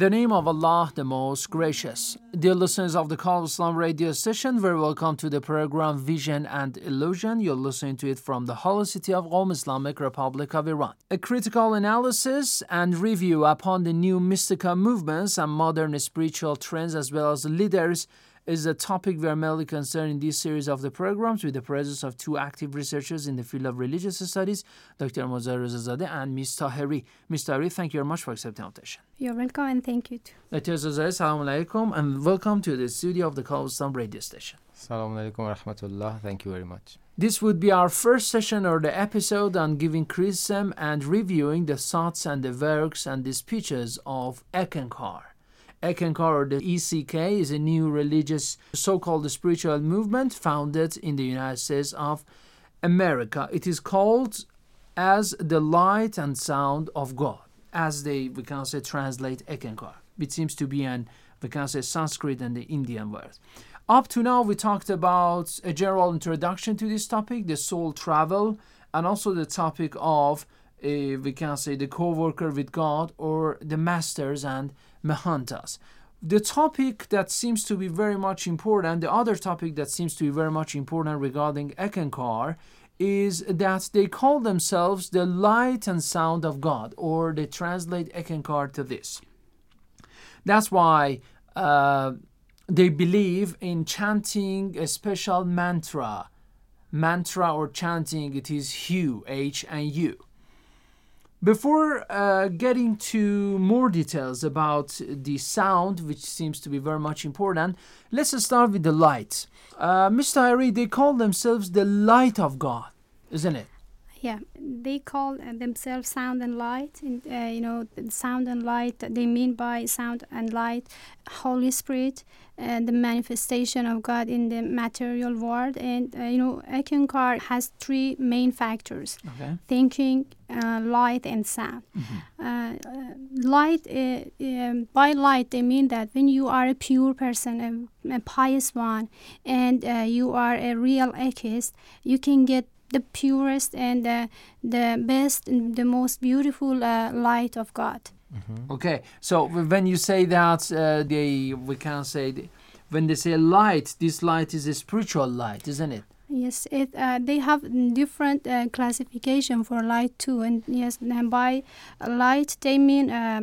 The name of Allah, the most gracious. Dear listeners of the Call of Islam radio station, very welcome to the program Vision and Illusion. You're listening to it from the holy city of Qom, Islamic Republic of Iran. A critical analysis and review upon the new mystical movements and modern spiritual trends as well as leaders is a topic we are mainly concerned in this series of the programs with the presence of two active researchers in the field of religious studies, Dr. Morteza Rezazadeh and Ms. Tahiri. Ms. Tahiri, thank you very much for accepting our invitation. You're welcome and thank you too. Dr. Rezazadeh, Assalamu alaikum and welcome to the studio of the Call radio station. Assalamu alaikum wa rahmatullah. Thank you very much. This would be our first session or the episode on giving criticism and reviewing the thoughts and the works and the speeches of Eckankar. Eckankar or the ECK is a new religious so-called spiritual movement founded in the United States of America. It is called as the light and sound of God, as they we can say translate Eckankar. It seems to be an we can say Sanskrit and the Indian word. Up to now, we talked about a general introduction to this topic, the soul travel, and also the topic of uh, we can say the co-worker with God or the masters and Mahantas. The topic that seems to be very much important, the other topic that seems to be very much important regarding Eckankar is that they call themselves the light and sound of God, or they translate Eckankar to this. That's why uh, they believe in chanting a special mantra. Mantra or chanting, it is Hu, H and U. Before uh, getting to more details about the sound, which seems to be very much important, let's start with the light. Uh, Mr. Hari, they call themselves the light of God, isn't it? Yeah, they call uh, themselves sound and light. And, uh, you know, sound and light, they mean by sound and light, Holy Spirit, and the manifestation of God in the material world. And, uh, you know, Eckankar has three main factors Okay. thinking, uh, light, and sound. Uh, uh, light, uh, um, by light, they mean that when you are a pure person, a, a pious one, and uh, you are a real atheist, you can get the purest and uh, the best, and the most beautiful uh, light of God. Okay, so when you say that, uh, they we can say th- when they say light, this light is a spiritual light, isn't it? Yes, it uh, they have different uh, classification for light too, and yes, and by light they mean uh,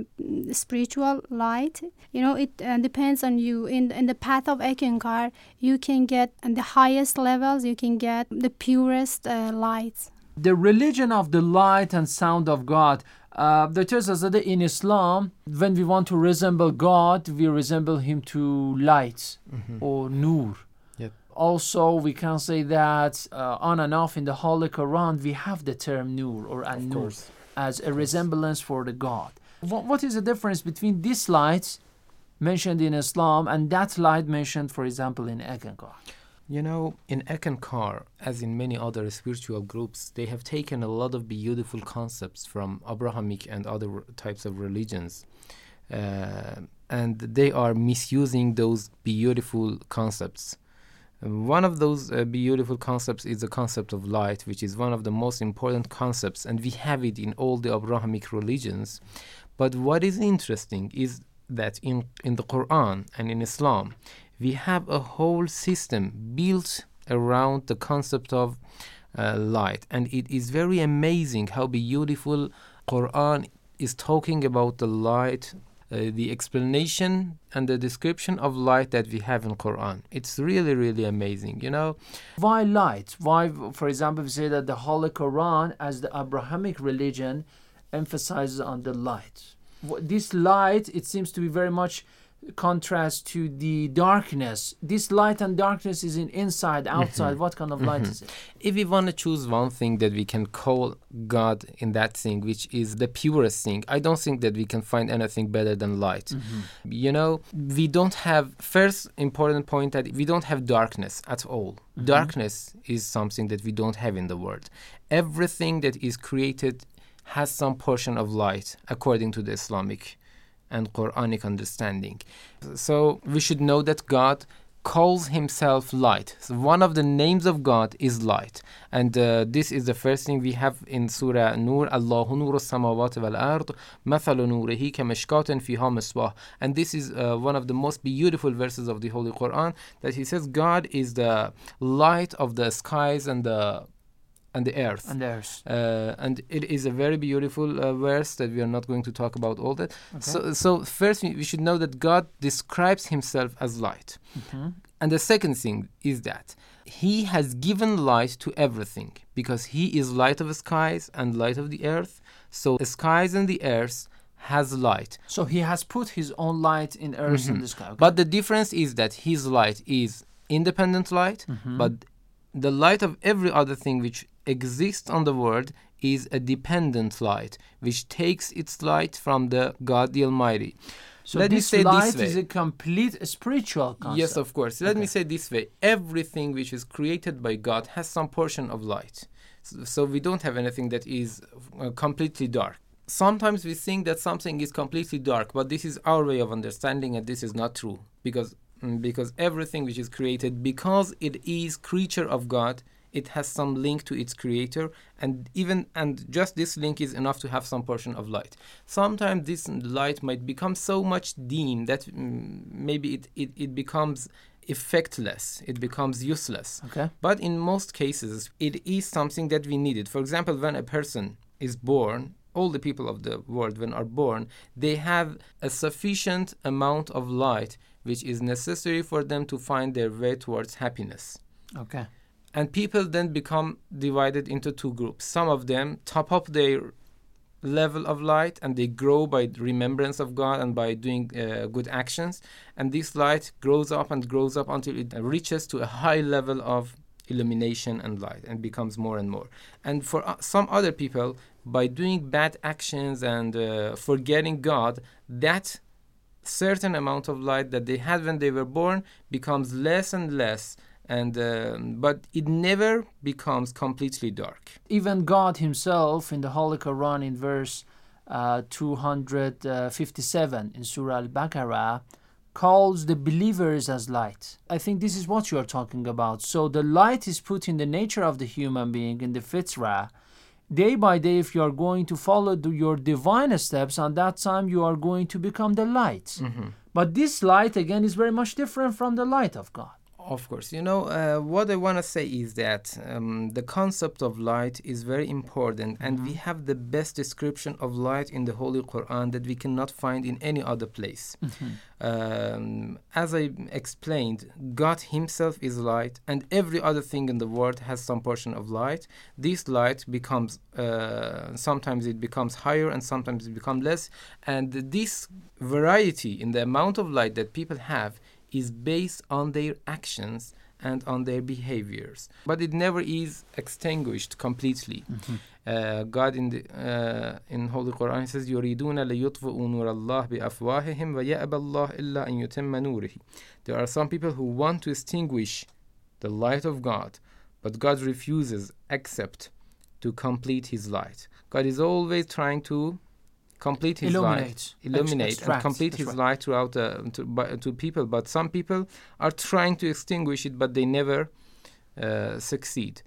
spiritual light. You know, it uh, depends on you. In in the path of Eckankar, you can get the highest levels. You can get the purest uh, lights. The religion of the light and sound of God. Uh, the Church says that in Islam, when we want to resemble God, we resemble Him to light or nur. Also, we can say that uh, on and off in the Holy Quran, we have the term nur or an nur as a resemblance for the God. What, what is the difference between this light mentioned in Islam and that light mentioned, for example, in Eckankar? You know, in Eckankar, as in many other spiritual groups, they have taken a lot of beautiful concepts from Abrahamic and other types of religions. Uh, and they are misusing those beautiful concepts. One of those uh, beautiful concepts is the concept of light, which is one of the most important concepts, and we have it in all the Abrahamic religions. But what is interesting is that in, in the Quran and in Islam, we have a whole system built around the concept of uh, light. And it is very amazing how beautiful Quran is talking about the light, uh, the explanation and the description of light that we have in Quran. It's really, really amazing, you know. Why light? Why, for example, we say that the Holy Quran, as the Abrahamic religion, emphasizes on the light. This light, it seems to be very much contrast to the darkness. This light and darkness is in inside, mm-hmm. outside. What kind of light mm-hmm. is it? If we want to choose one thing that we can call God in that thing, which is the purest thing, I don't think that we can find anything better than light. Mm-hmm. You know, we don't have, first important point that we don't have darkness at all. Darkness is something that we don't have in the world. Everything that is created has some portion of light according to the Islamic and Quranic understanding. So we should know that God calls himself light. So one of the names of God is light. And uh, this is the first thing we have in Surah Nur, Allahu nur samawati wal ard, mathalu nurihi kamishkatin fiha misbah. And this is uh, one of the most beautiful verses of the Holy Quran that he says God is the light of the skies and the and the earth. And there's Uh, and it is a very beautiful uh, verse that we are not going to talk about all that. So, so first we, we should know that God describes Himself as light, and the second thing is that He has given light to everything because He is light of the skies and light of the earth. So the skies and the earth has light. so he has put his own light in earth and the sky. okay? But the difference is that His light is independent light, but the light of every other thing which exists on the world is a dependent light, which takes its light from the God the Almighty. so let me this say light this way. is a complete spiritual concept. Yes, of course. Let me say this way: everything which is created by God has some portion of light. So, so we don't have anything that is uh, completely dark. Sometimes we think that something is completely dark, but this is our way of understanding, and this is not true because mm, because everything which is created, because it is creature of God, it has some link to its creator, and even and just this link is enough to have some portion of light. Sometimes this light might become so much dim that mm, maybe it, it, it becomes effectless, it becomes useless. Okay. But in most cases, it is something that we needed. For example, when a person is born, all the people of the world, when are born, they have a sufficient amount of light which is necessary for them to find their way towards happiness. Okay. And people then become divided into two groups. Some of them top up their level of light and they grow by remembrance of God and by doing uh, good actions. And this light grows up and grows up until it reaches to a high level of illumination and light and becomes more and more. And for uh, some other people, by doing bad actions and uh, forgetting God, that certain amount of light that they had when they were born becomes less and less and um, but it never becomes completely dark Even God Himself in the Holy Quran in verse uh, 257 in Surah Al Baqarah calls the believers as light. I think this is what you are talking about. So the light is put in the nature of the human being, in the fitrah. Day by day, if you are going to follow the, your divine steps, on that time you are going to become the light. But this light, again, is very much different from the light of God. Of course, you know uh, what I want to say is that um, the concept of light is very important, and we have the best description of light in the Holy Quran that we cannot find in any other place. Um, as I explained, God Himself is light, and every other thing in the world has some portion of light. This light becomes uh, sometimes it becomes higher, and sometimes it becomes less, and this variety in the amount of light that people have is based on their actions and on their behaviors. But it never is extinguished completely. Mm-hmm. Uh, God in the uh, in Holy Quran says, "Yuriduna liyutfu nur Allah bi wa ya'ba Allah illa an. There are some people who want to extinguish the light of God, but God refuses except to complete His light. God is always trying to complete His Illuminate. light, Ex- illuminate, extract. and complete That's His right. light throughout uh, to, by, to people. But some people are trying to extinguish it, but they never uh, succeed.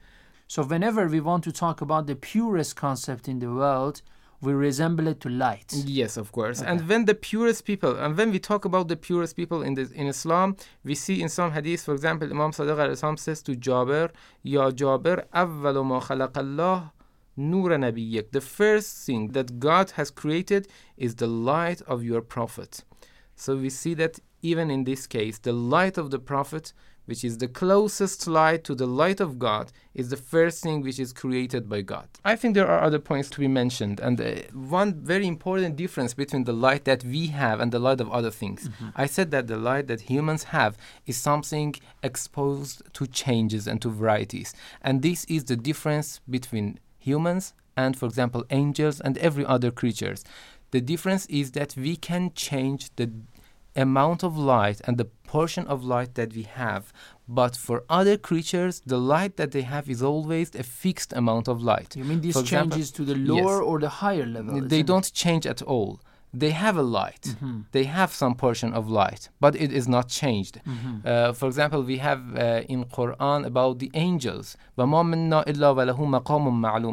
So, whenever we want to talk about the purest concept in the world, we resemble it to light. Yes, of course. And when the purest people, and when we talk about the purest people in the, in Islam, we see in some hadith, for example, Imam Sadiq al-Islam says to Jabir, Ya Jabir, أول ما خلق الله Nur Nabiyyik. The first thing that God has created is the light of your prophet. So we see that even in this case, the light of the prophet, which is the closest light to the light of God, is the first thing which is created by God. I think there are other points to be mentioned, and uh, one very important difference between the light that we have and the light of other things. Mm-hmm. I said that the light that humans have is something exposed to changes and to varieties, and this is the difference between humans and, for example, angels and every other creatures. The difference is that we can change the amount of light and the portion of light that we have. But for other creatures, the light that they have is always a fixed amount of light. You mean this For example- changes to the Yes. lower or the higher level? They isn't it? don't change at all they have a light. Mm-hmm. They have some portion of light, but it is not changed. Mm-hmm. Uh, for example, we have uh, in Quran about the angels.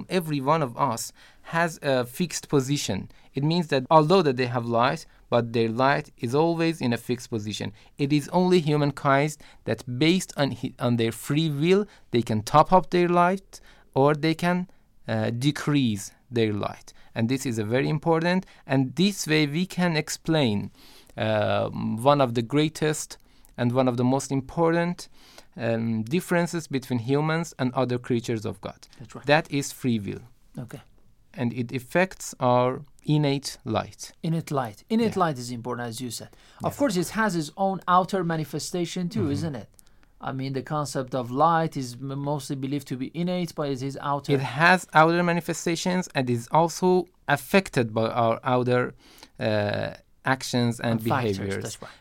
Every one of us has a fixed position. It means that although that they have light, but their light is always in a fixed position. It is only humankind that, based on on their free will, they can top up their light or they can uh, decrease their light. And this is a very important, and this way we can explain um, one of the greatest and one of the most important um, differences between humans and other creatures of God. That's right. That is free will. Okay. And it affects our innate light. Innate light. Innate light is important, as you said. Of course, it has its own outer manifestation too, Mhm. isn't it? I mean, the concept of light is mostly believed to be innate, but it is outer. It has outer manifestations and is also affected by our outer uh, actions and, And factors, behaviors. that's right.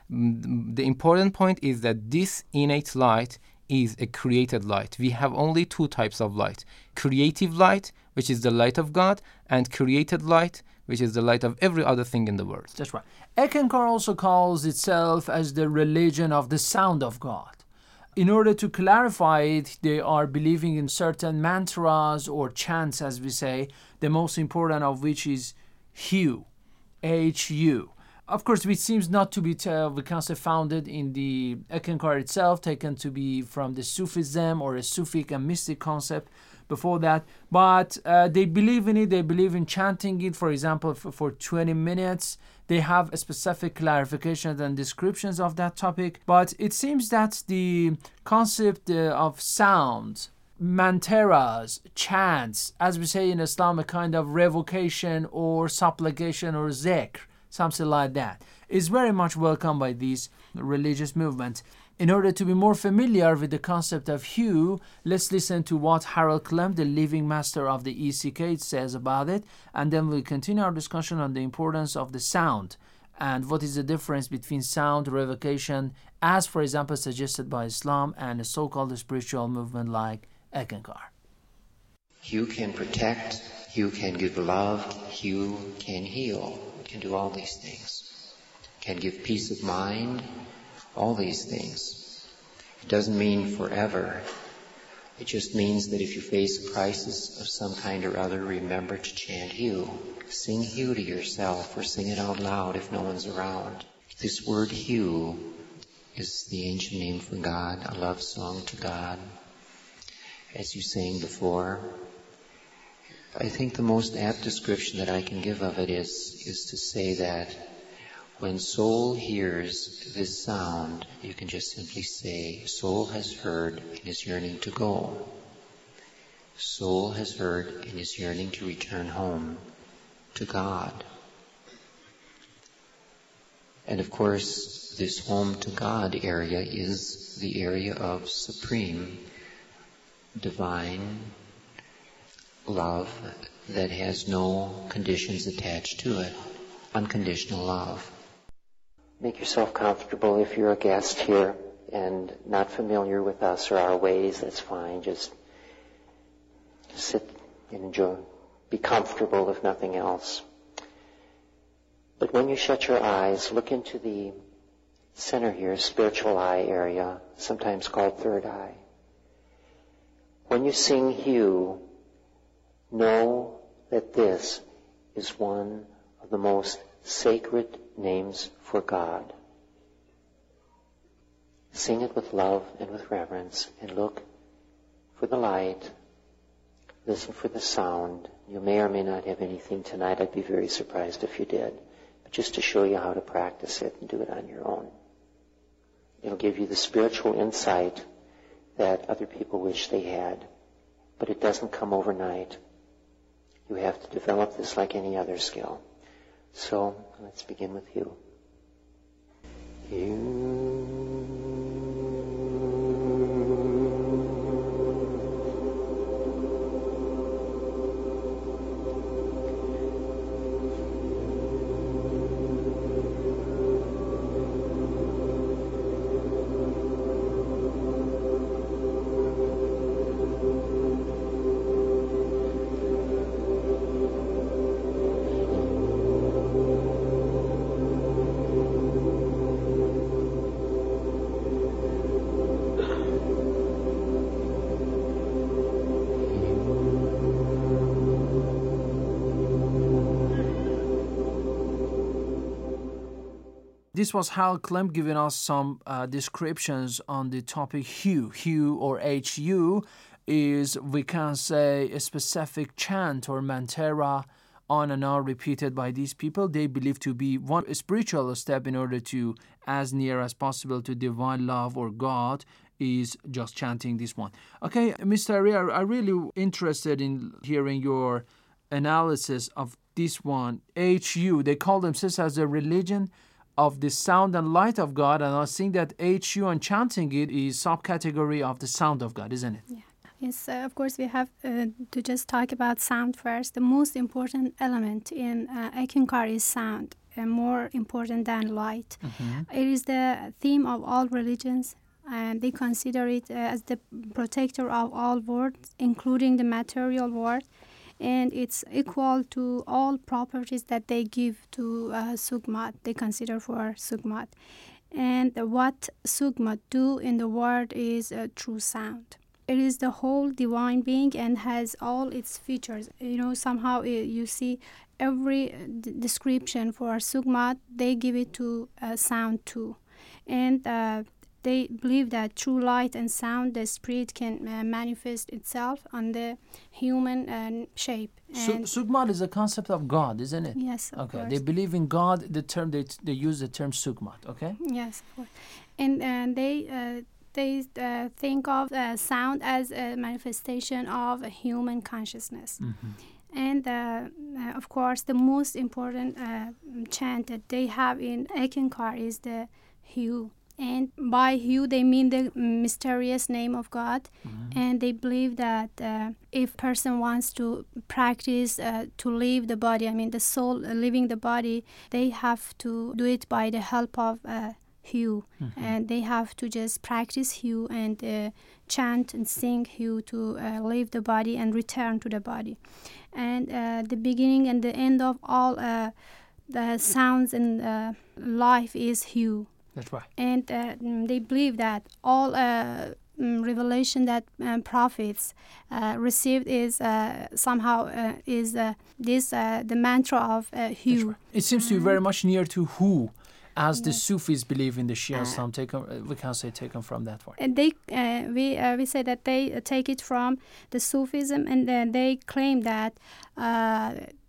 The important point is that this innate light is a created light. We have only two types of light creative light, which is the light of God, and created light, which is the light of every other thing in the world. That's right. Eckankar also calls itself as the religion of the sound of God. In order to clarify it, they are believing in certain mantras or chants, as we say, the most important of which is Hu, H U. Of course, which seems not to be the concept founded in the Eckankar itself, taken to be from the Sufism or a Sufic and mystic concept before that. But uh, they believe in it, they believe in chanting it, for example, for, for 20 minutes. They have a specific clarifications and descriptions of that topic. But it seems that the concept uh, of sound, mantaras, chants, as we say in Islam, a kind of revocation or supplication or zikr, something like that, is very much welcomed by these religious movements. In order to be more familiar with the concept of HU, let's listen to what Harold Klemp, the living master of the ECK, says about it, and then we'll continue our discussion on the importance of the sound and what is the difference between sound revocation, as for example suggested by Islam, and a so called spiritual movement like Eckankar. HU can protect, HU can give love, HU can heal, can do all these things. Can give peace of mind, all these things. It doesn't mean forever. It just means that if you face a crisis of some kind or other, remember to chant HU. Sing HU to yourself or sing it out loud if no one's around. This word HU is the ancient name for God, a love song to God. As you sang before, I think the most apt description that I can give of it is, is to say that when soul hears this sound, you can just simply say, soul has heard and is yearning to go. Soul has heard and is yearning to return home to God. And of course, this home to God area is the area of supreme, divine love that has no conditions attached to it. Unconditional love. Make yourself comfortable if you're a guest here and not familiar with us or our ways, that's fine. Just sit and enjoy. Be comfortable if nothing else. But when you shut your eyes, look into the center here, spiritual eye area, sometimes called third eye. When you sing HU, know that this is one of the most sacred names for God. Sing it with love and with reverence and look for the light. Listen for the sound. You may or may not have anything tonight. I'd be very surprised if you did. But just to show you how to practice it and do it on your own. It'll give you the spiritual insight that other people wish they had. But it doesn't come overnight. You have to develop this like any other skill. So let's begin with you. You. This was Hal Klemp giving us some uh, descriptions on the topic HU. HU or HU is, we can say, a specific chant or mantra on and on repeated by these people. They believe to be one spiritual step in order to, as near as possible to divine love or God, is just chanting this one. Okay, Mr. Ari, I'm really interested in hearing your analysis of this one. HU, they call themselves as a religion of the sound and light of God, and I think that HU and chanting it is subcategory of the sound of God, isn't it? Yeah. Yes, uh, of course, we have uh, to just talk about sound first. The most important element in uh, Eckankar is sound, uh, more important than light. Mm-hmm. It is the theme of all religions, and they consider it uh, as the protector of all worlds, including the material world and it's equal to all properties that they give to uh, Sugmad, they consider for Sugmad. And what Sugmad do in the world is a true sound. It is the whole divine being and has all its features. You know, somehow it, you see every d- description for Sugmad, they give it to uh, sound too. And uh, they believe that through light and sound, the spirit can uh, manifest itself on the human uh, shape. And Su- Sugmad is a concept of God, isn't it? Yes. okay. Course. They believe in God. The term they they use the term Sugmad. Okay. Yes, of and and they. Uh, they uh, think of uh, sound as a manifestation of a human consciousness. Mm-hmm. And uh, of course, the most important chant that they have in Eckankar is the Hu and by Hu they mean the mysterious name of God, mm-hmm. and they believe that uh, if person wants to practice uh, to leave the body, I mean the soul uh, leaving the body, they have to do it by the help of uh, Hu, mm-hmm. and they have to just practice Hu and uh, chant and sing Hu to uh, leave the body and return to the body, and the beginning and the end of all the sounds in life is Hu. That's right. And uh, they believe that all uh, revelation that um, prophets uh, received is uh, somehow uh, is uh, this the mantra of uh, Hu. Right. It seems to be very much near to who. as yes. the Sufis believe in the Shia Islam. Taken, we can say taken from that one. And they we we say that they take it from the Sufism, and then they claim that.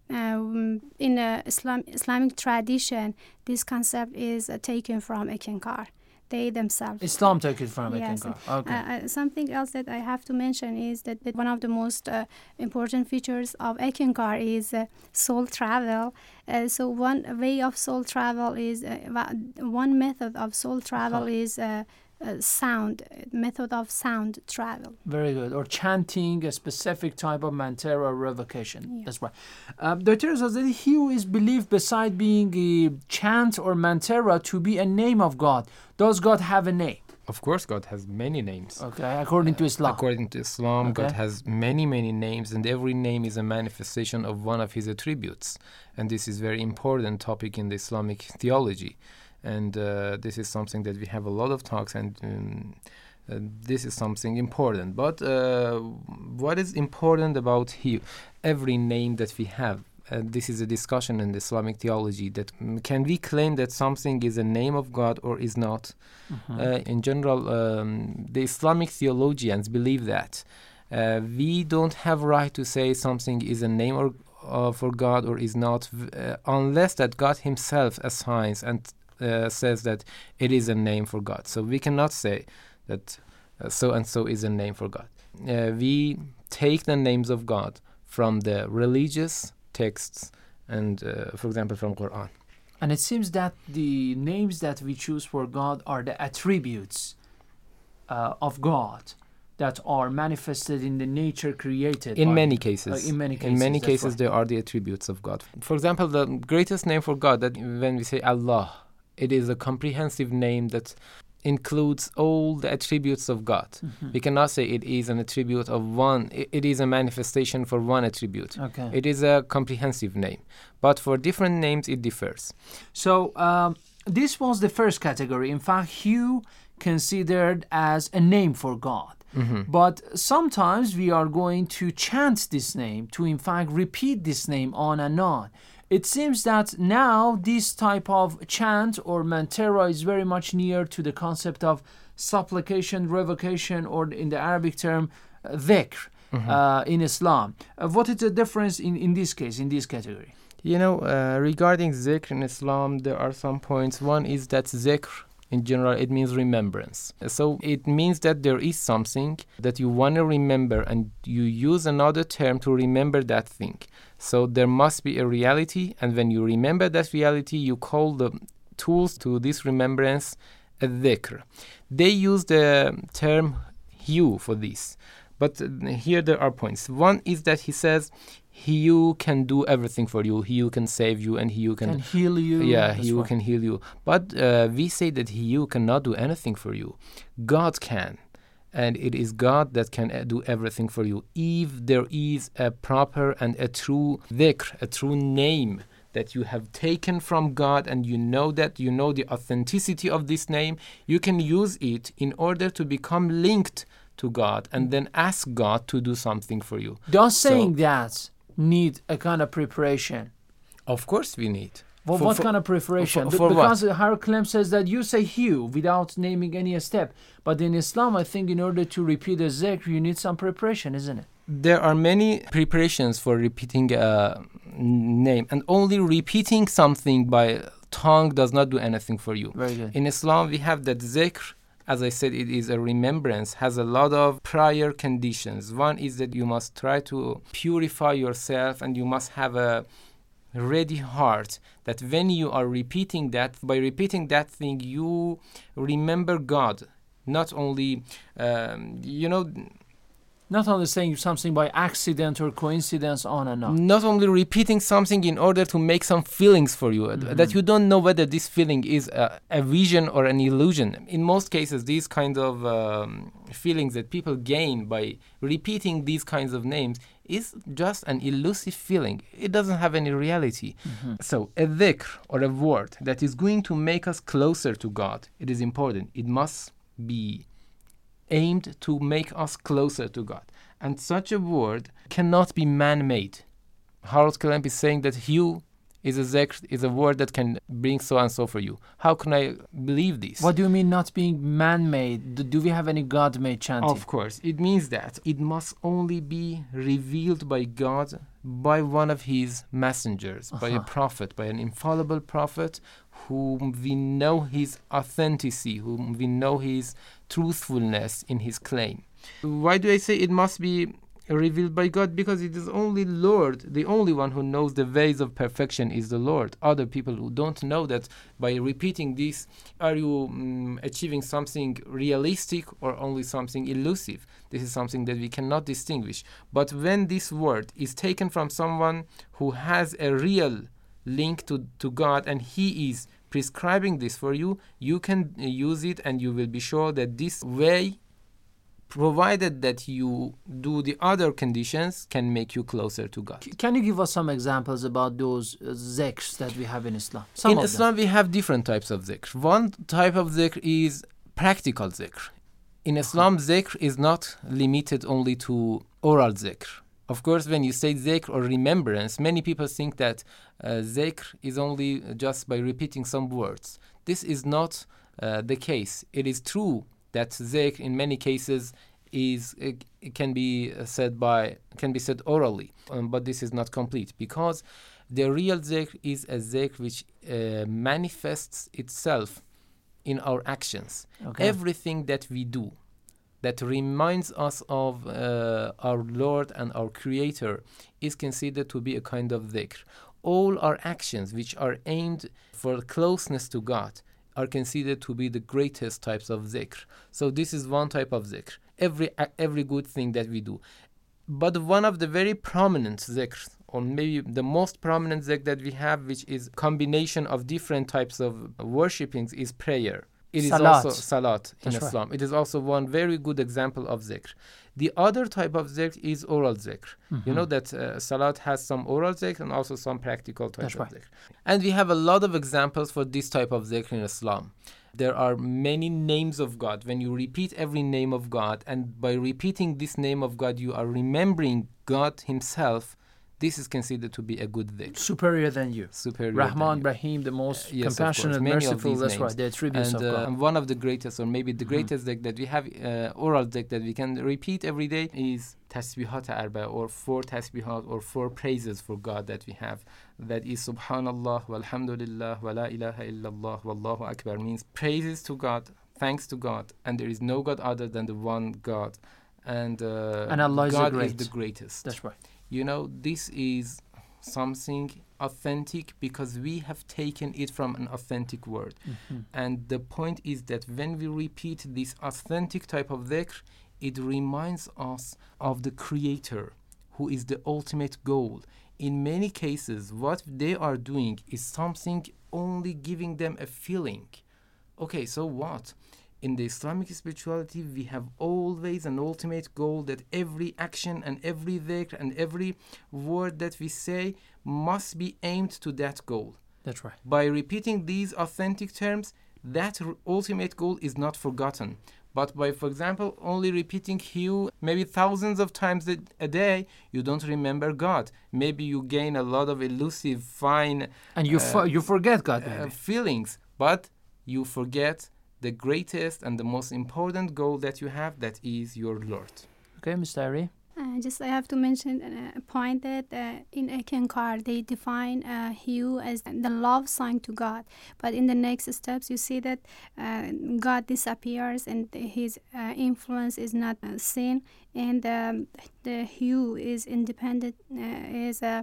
Um, in the Islam, Islamic tradition, this concept is uh, taken from Eckankar. They themselves. Islam took it from yes. Okay. Uh, something else that I have to mention is that, that one of the most uh, important features of Eckankar is uh, soul travel. Uh, so one way of soul travel is one method of soul travel uh-huh. is uh, sound method of sound travel. Very good. Or chanting a specific type of mantra or revocation. Yeah. That's right. Uh, Dr. Zazeli, he is believed beside being a chant or mantra to be a name of God. Does God have a name? Of course, God has many names. Okay, according to Islam. According to Islam, Okay. God has many, many names, and every name is a manifestation of one of His attributes. And this is very important topic in the Islamic theology. And uh, this is something that we have a lot of talks, and um, uh, this is something important. But uh, what is important about Hu? Every name that we have uh, this is a discussion in the Islamic theology that mm, can we claim that something is a name of God or is not? Mhm. Uh, in general, um, the Islamic theologians believe that uh, we don't have right to say something is a name or uh, for God or is not, uh, unless that God Himself assigns and uh, says that it is a name for God. So we cannot say that uh, so and so is a name for God. Uh, we take the names of God from the religious texts and, uh, for example, from Quran. And it seems that the names that we choose for God are the attributes uh, of God that are manifested in the nature created. in many uh, cases in many cases. in many cases right. there are the attributes of god for example the greatest name for god that when we say allah it is a comprehensive name that includes all the attributes of god Mhm. we cannot say it is an attribute of one i- it is a manifestation for one attribute Okay. it is a comprehensive name but for different names it differs So um, this was the first category. In fact, HU considered as a name for God. Mhm. But sometimes we are going to chant this name, to in fact repeat this name on and on. It seems that now this type of chant or mantra is very much near to the concept of supplication, revocation, or in the Arabic term, dhikr Mhm. uh, in Islam. Uh, what is the difference in, in this case, in this category? You know, uh, regarding zikr in Islam, there are some points. One is that zikr, in general, it means remembrance. So it means that there is something that you want to remember and you use another term to remember that thing. So there must be a reality, and when you remember that reality, you call the tools to this remembrance a dhikr. They use the term you for this. But here there are points. One is that he says, he who can do everything for you. He who can save you, and he who can, Can heal you. Yeah, he who right. can heal you. But uh, we say that he who cannot do anything for you. God can, and it is God that can uh, do everything for you. If there is a proper and a true dhikr, a true name that you have taken from God, and you know that you know the authenticity of this name, you can use it in order to become linked to God, and then ask God to do something for you. Does So- saying that need a kind of preparation? Of course, we need. Well, For- what for- kind of preparation? for- Be- for what? because Harold Klemp says that you say HU without naming any step. But in Islam, I think in order to repeat a zikr, you need some preparation, isn't it? There are many preparations for repeating a name, and only repeating something by tongue does not do anything for you. Very good. In Islam, we have that zikr. As I said, it is a remembrance, has a lot of prior conditions. One is that you must try to purify yourself and you must have a ready heart that when you are repeating that, by repeating that thing, you remember God. Not only, um, you know, Not only saying something by accident or coincidence on and on. not only repeating something in order to make some feelings for you uh, that you don't know whether this feeling is a, a vision or an illusion. In most cases these kind of um, feelings that people gain by repeating these kinds of names is just an elusive feeling. It doesn't have any reality. So a dhikr or a word that is going to make us closer to god it is important. It must be aimed to make us closer to God. And such a word cannot be man made. Harold Klemp is saying that HU is a is a word that can bring so and so for you. How can I believe this? What do you mean not being man-made? Do, do we have any God-made chanting? Of course, it means that it must only be revealed by God by one of his messengers, by a Uh-huh. prophet, by an infallible prophet whom we know his authenticity, whom we know his truthfulness in his claim. Why do I say it must be revealed by God? Because it is only Lord, the only one who knows the ways of perfection is the Lord. Other people who don't know that by repeating this, are you mm, achieving something realistic or only something elusive? This is something that we cannot distinguish. But when this word is taken from someone who has a real link to, to God and He is prescribing this for you, you can use it and you will be sure that this way, provided that you do the other conditions, can make you closer to God. Can you give us some examples about those uh, zikrs that we have in Islam? Some in of them. Islam, we have different types of zikr. One type of zikr is practical zikr. In Islam, zikr is not limited only to oral zikr. Of course, when you say zikr or remembrance, many people think that uh, zikr is only just by repeating some words. This is not uh, the case. It is true that zikr, in many cases, is it can be said by can be said orally, um, but this is not complete because the real zikr is a zikr which uh, manifests itself in our actions. Okay. Everything that we do that reminds us of uh, our Lord and our Creator is considered to be a kind of dhikr. All our actions which are aimed for closeness to God are considered to be the greatest types of dhikr. So this is one type of dhikr. Every every good thing that we do. But one of the very prominent dhikrs, or maybe the most prominent dhikr that we have, which is combination of different types of worshippings, is prayer. It is Salat. also salat in That's right. Islam. It is also one very good example of zikr. The other type of zikr is oral zikr. You Mhm. know that uh, salat has some oral zikr and also some practical types That's of right. zikr. And we have a lot of examples for this type of zikr in Islam. There are many names of God. When you repeat every name of God, and by repeating this name of God, you are remembering God Himself, this is considered to be a good dhikr. Superior than you. Superior Rahman. Rahim, the most Yes, of course. compassionate, merciful. That's names. right. The attributes and, of uh, God. and one of the greatest, or maybe the greatest deck that we have, uh, oral deck that we can repeat every day is tasbihat arba, or four tasbihat, or four praises for God that we have. That is Subhanallah, walhamdulillah, wa la ilaha illallah, wallahu akbar, means praises to God, thanks to God, and there is no God other than the one God. And, uh, And Allah is God great. is the greatest. That's right. You know, this is something authentic because we have taken it from an authentic word. Mhm. And the point is that when we repeat this authentic type of dhikr, it reminds us of the Creator, who is the ultimate goal. In many cases, what they are doing is something only giving them a feeling. Okay, so what? In the Islamic spirituality, we have always an ultimate goal that every action and every dhikr and every word that we say must be aimed to that goal. That's right. By repeating these authentic terms, that r- ultimate goal is not forgotten. But by, for example, only repeating HU maybe thousands of times a, a day, you don't remember God. Maybe you gain a lot of elusive, fine, And you uh, you forget God, uh, feelings, but you forget the greatest and the most important goal that you have, that is your Lord. Okay, Mr. Ari. Uh, just I have to mention uh, a point that uh, in Eckankar they define uh, HU as the love sign to God, but in the next steps you see that uh, God disappears and His uh, influence is not uh, seen, and um, the HU is independent uh, is uh,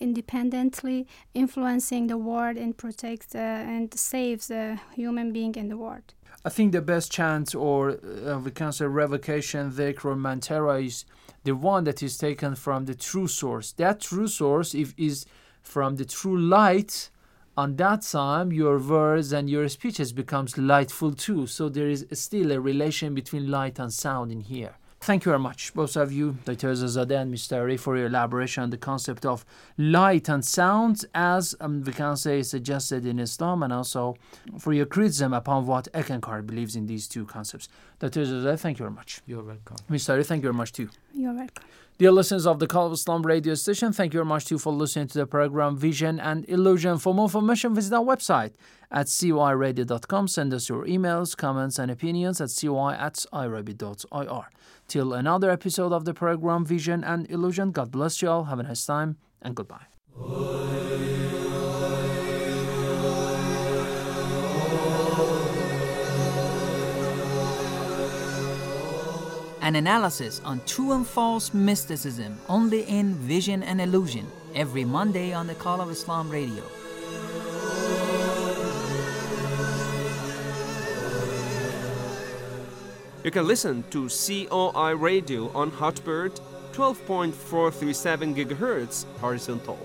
independently influencing the world and protects uh, and saves the human being in the world. I think the best chance, or uh, we can say revocation, or mantara, is the one that is taken from the true source. That true source if, is from the true light. On that time, your words and your speeches becomes lightful too. So there is still a relation between light and sound in here. Thank you very much, both of you, Dr. Zazadeh and Mr. Ari, for your elaboration on the concept of light and sound, as um, we can say suggested in Islam, and also for your criticism upon what Eckankar believes in these two concepts. Dr. Zazadeh, thank you very much. You're welcome. Mr. Ari, thank you very much too. You're welcome. Dear listeners of the Call of Islam radio station, thank you very much too for listening to the program Vision and Illusion. For more information, visit our website at cyradio.com. Send us your emails, comments, and opinions at cy at irabi.ir. Till another episode of the program Vision and Illusion, God bless you all. Have a nice time and goodbye. An analysis on true and false mysticism only in Vision and Illusion every Monday on the Call of Islam radio. You can listen to COI Radio on Hotbird 12.437 GHz horizontal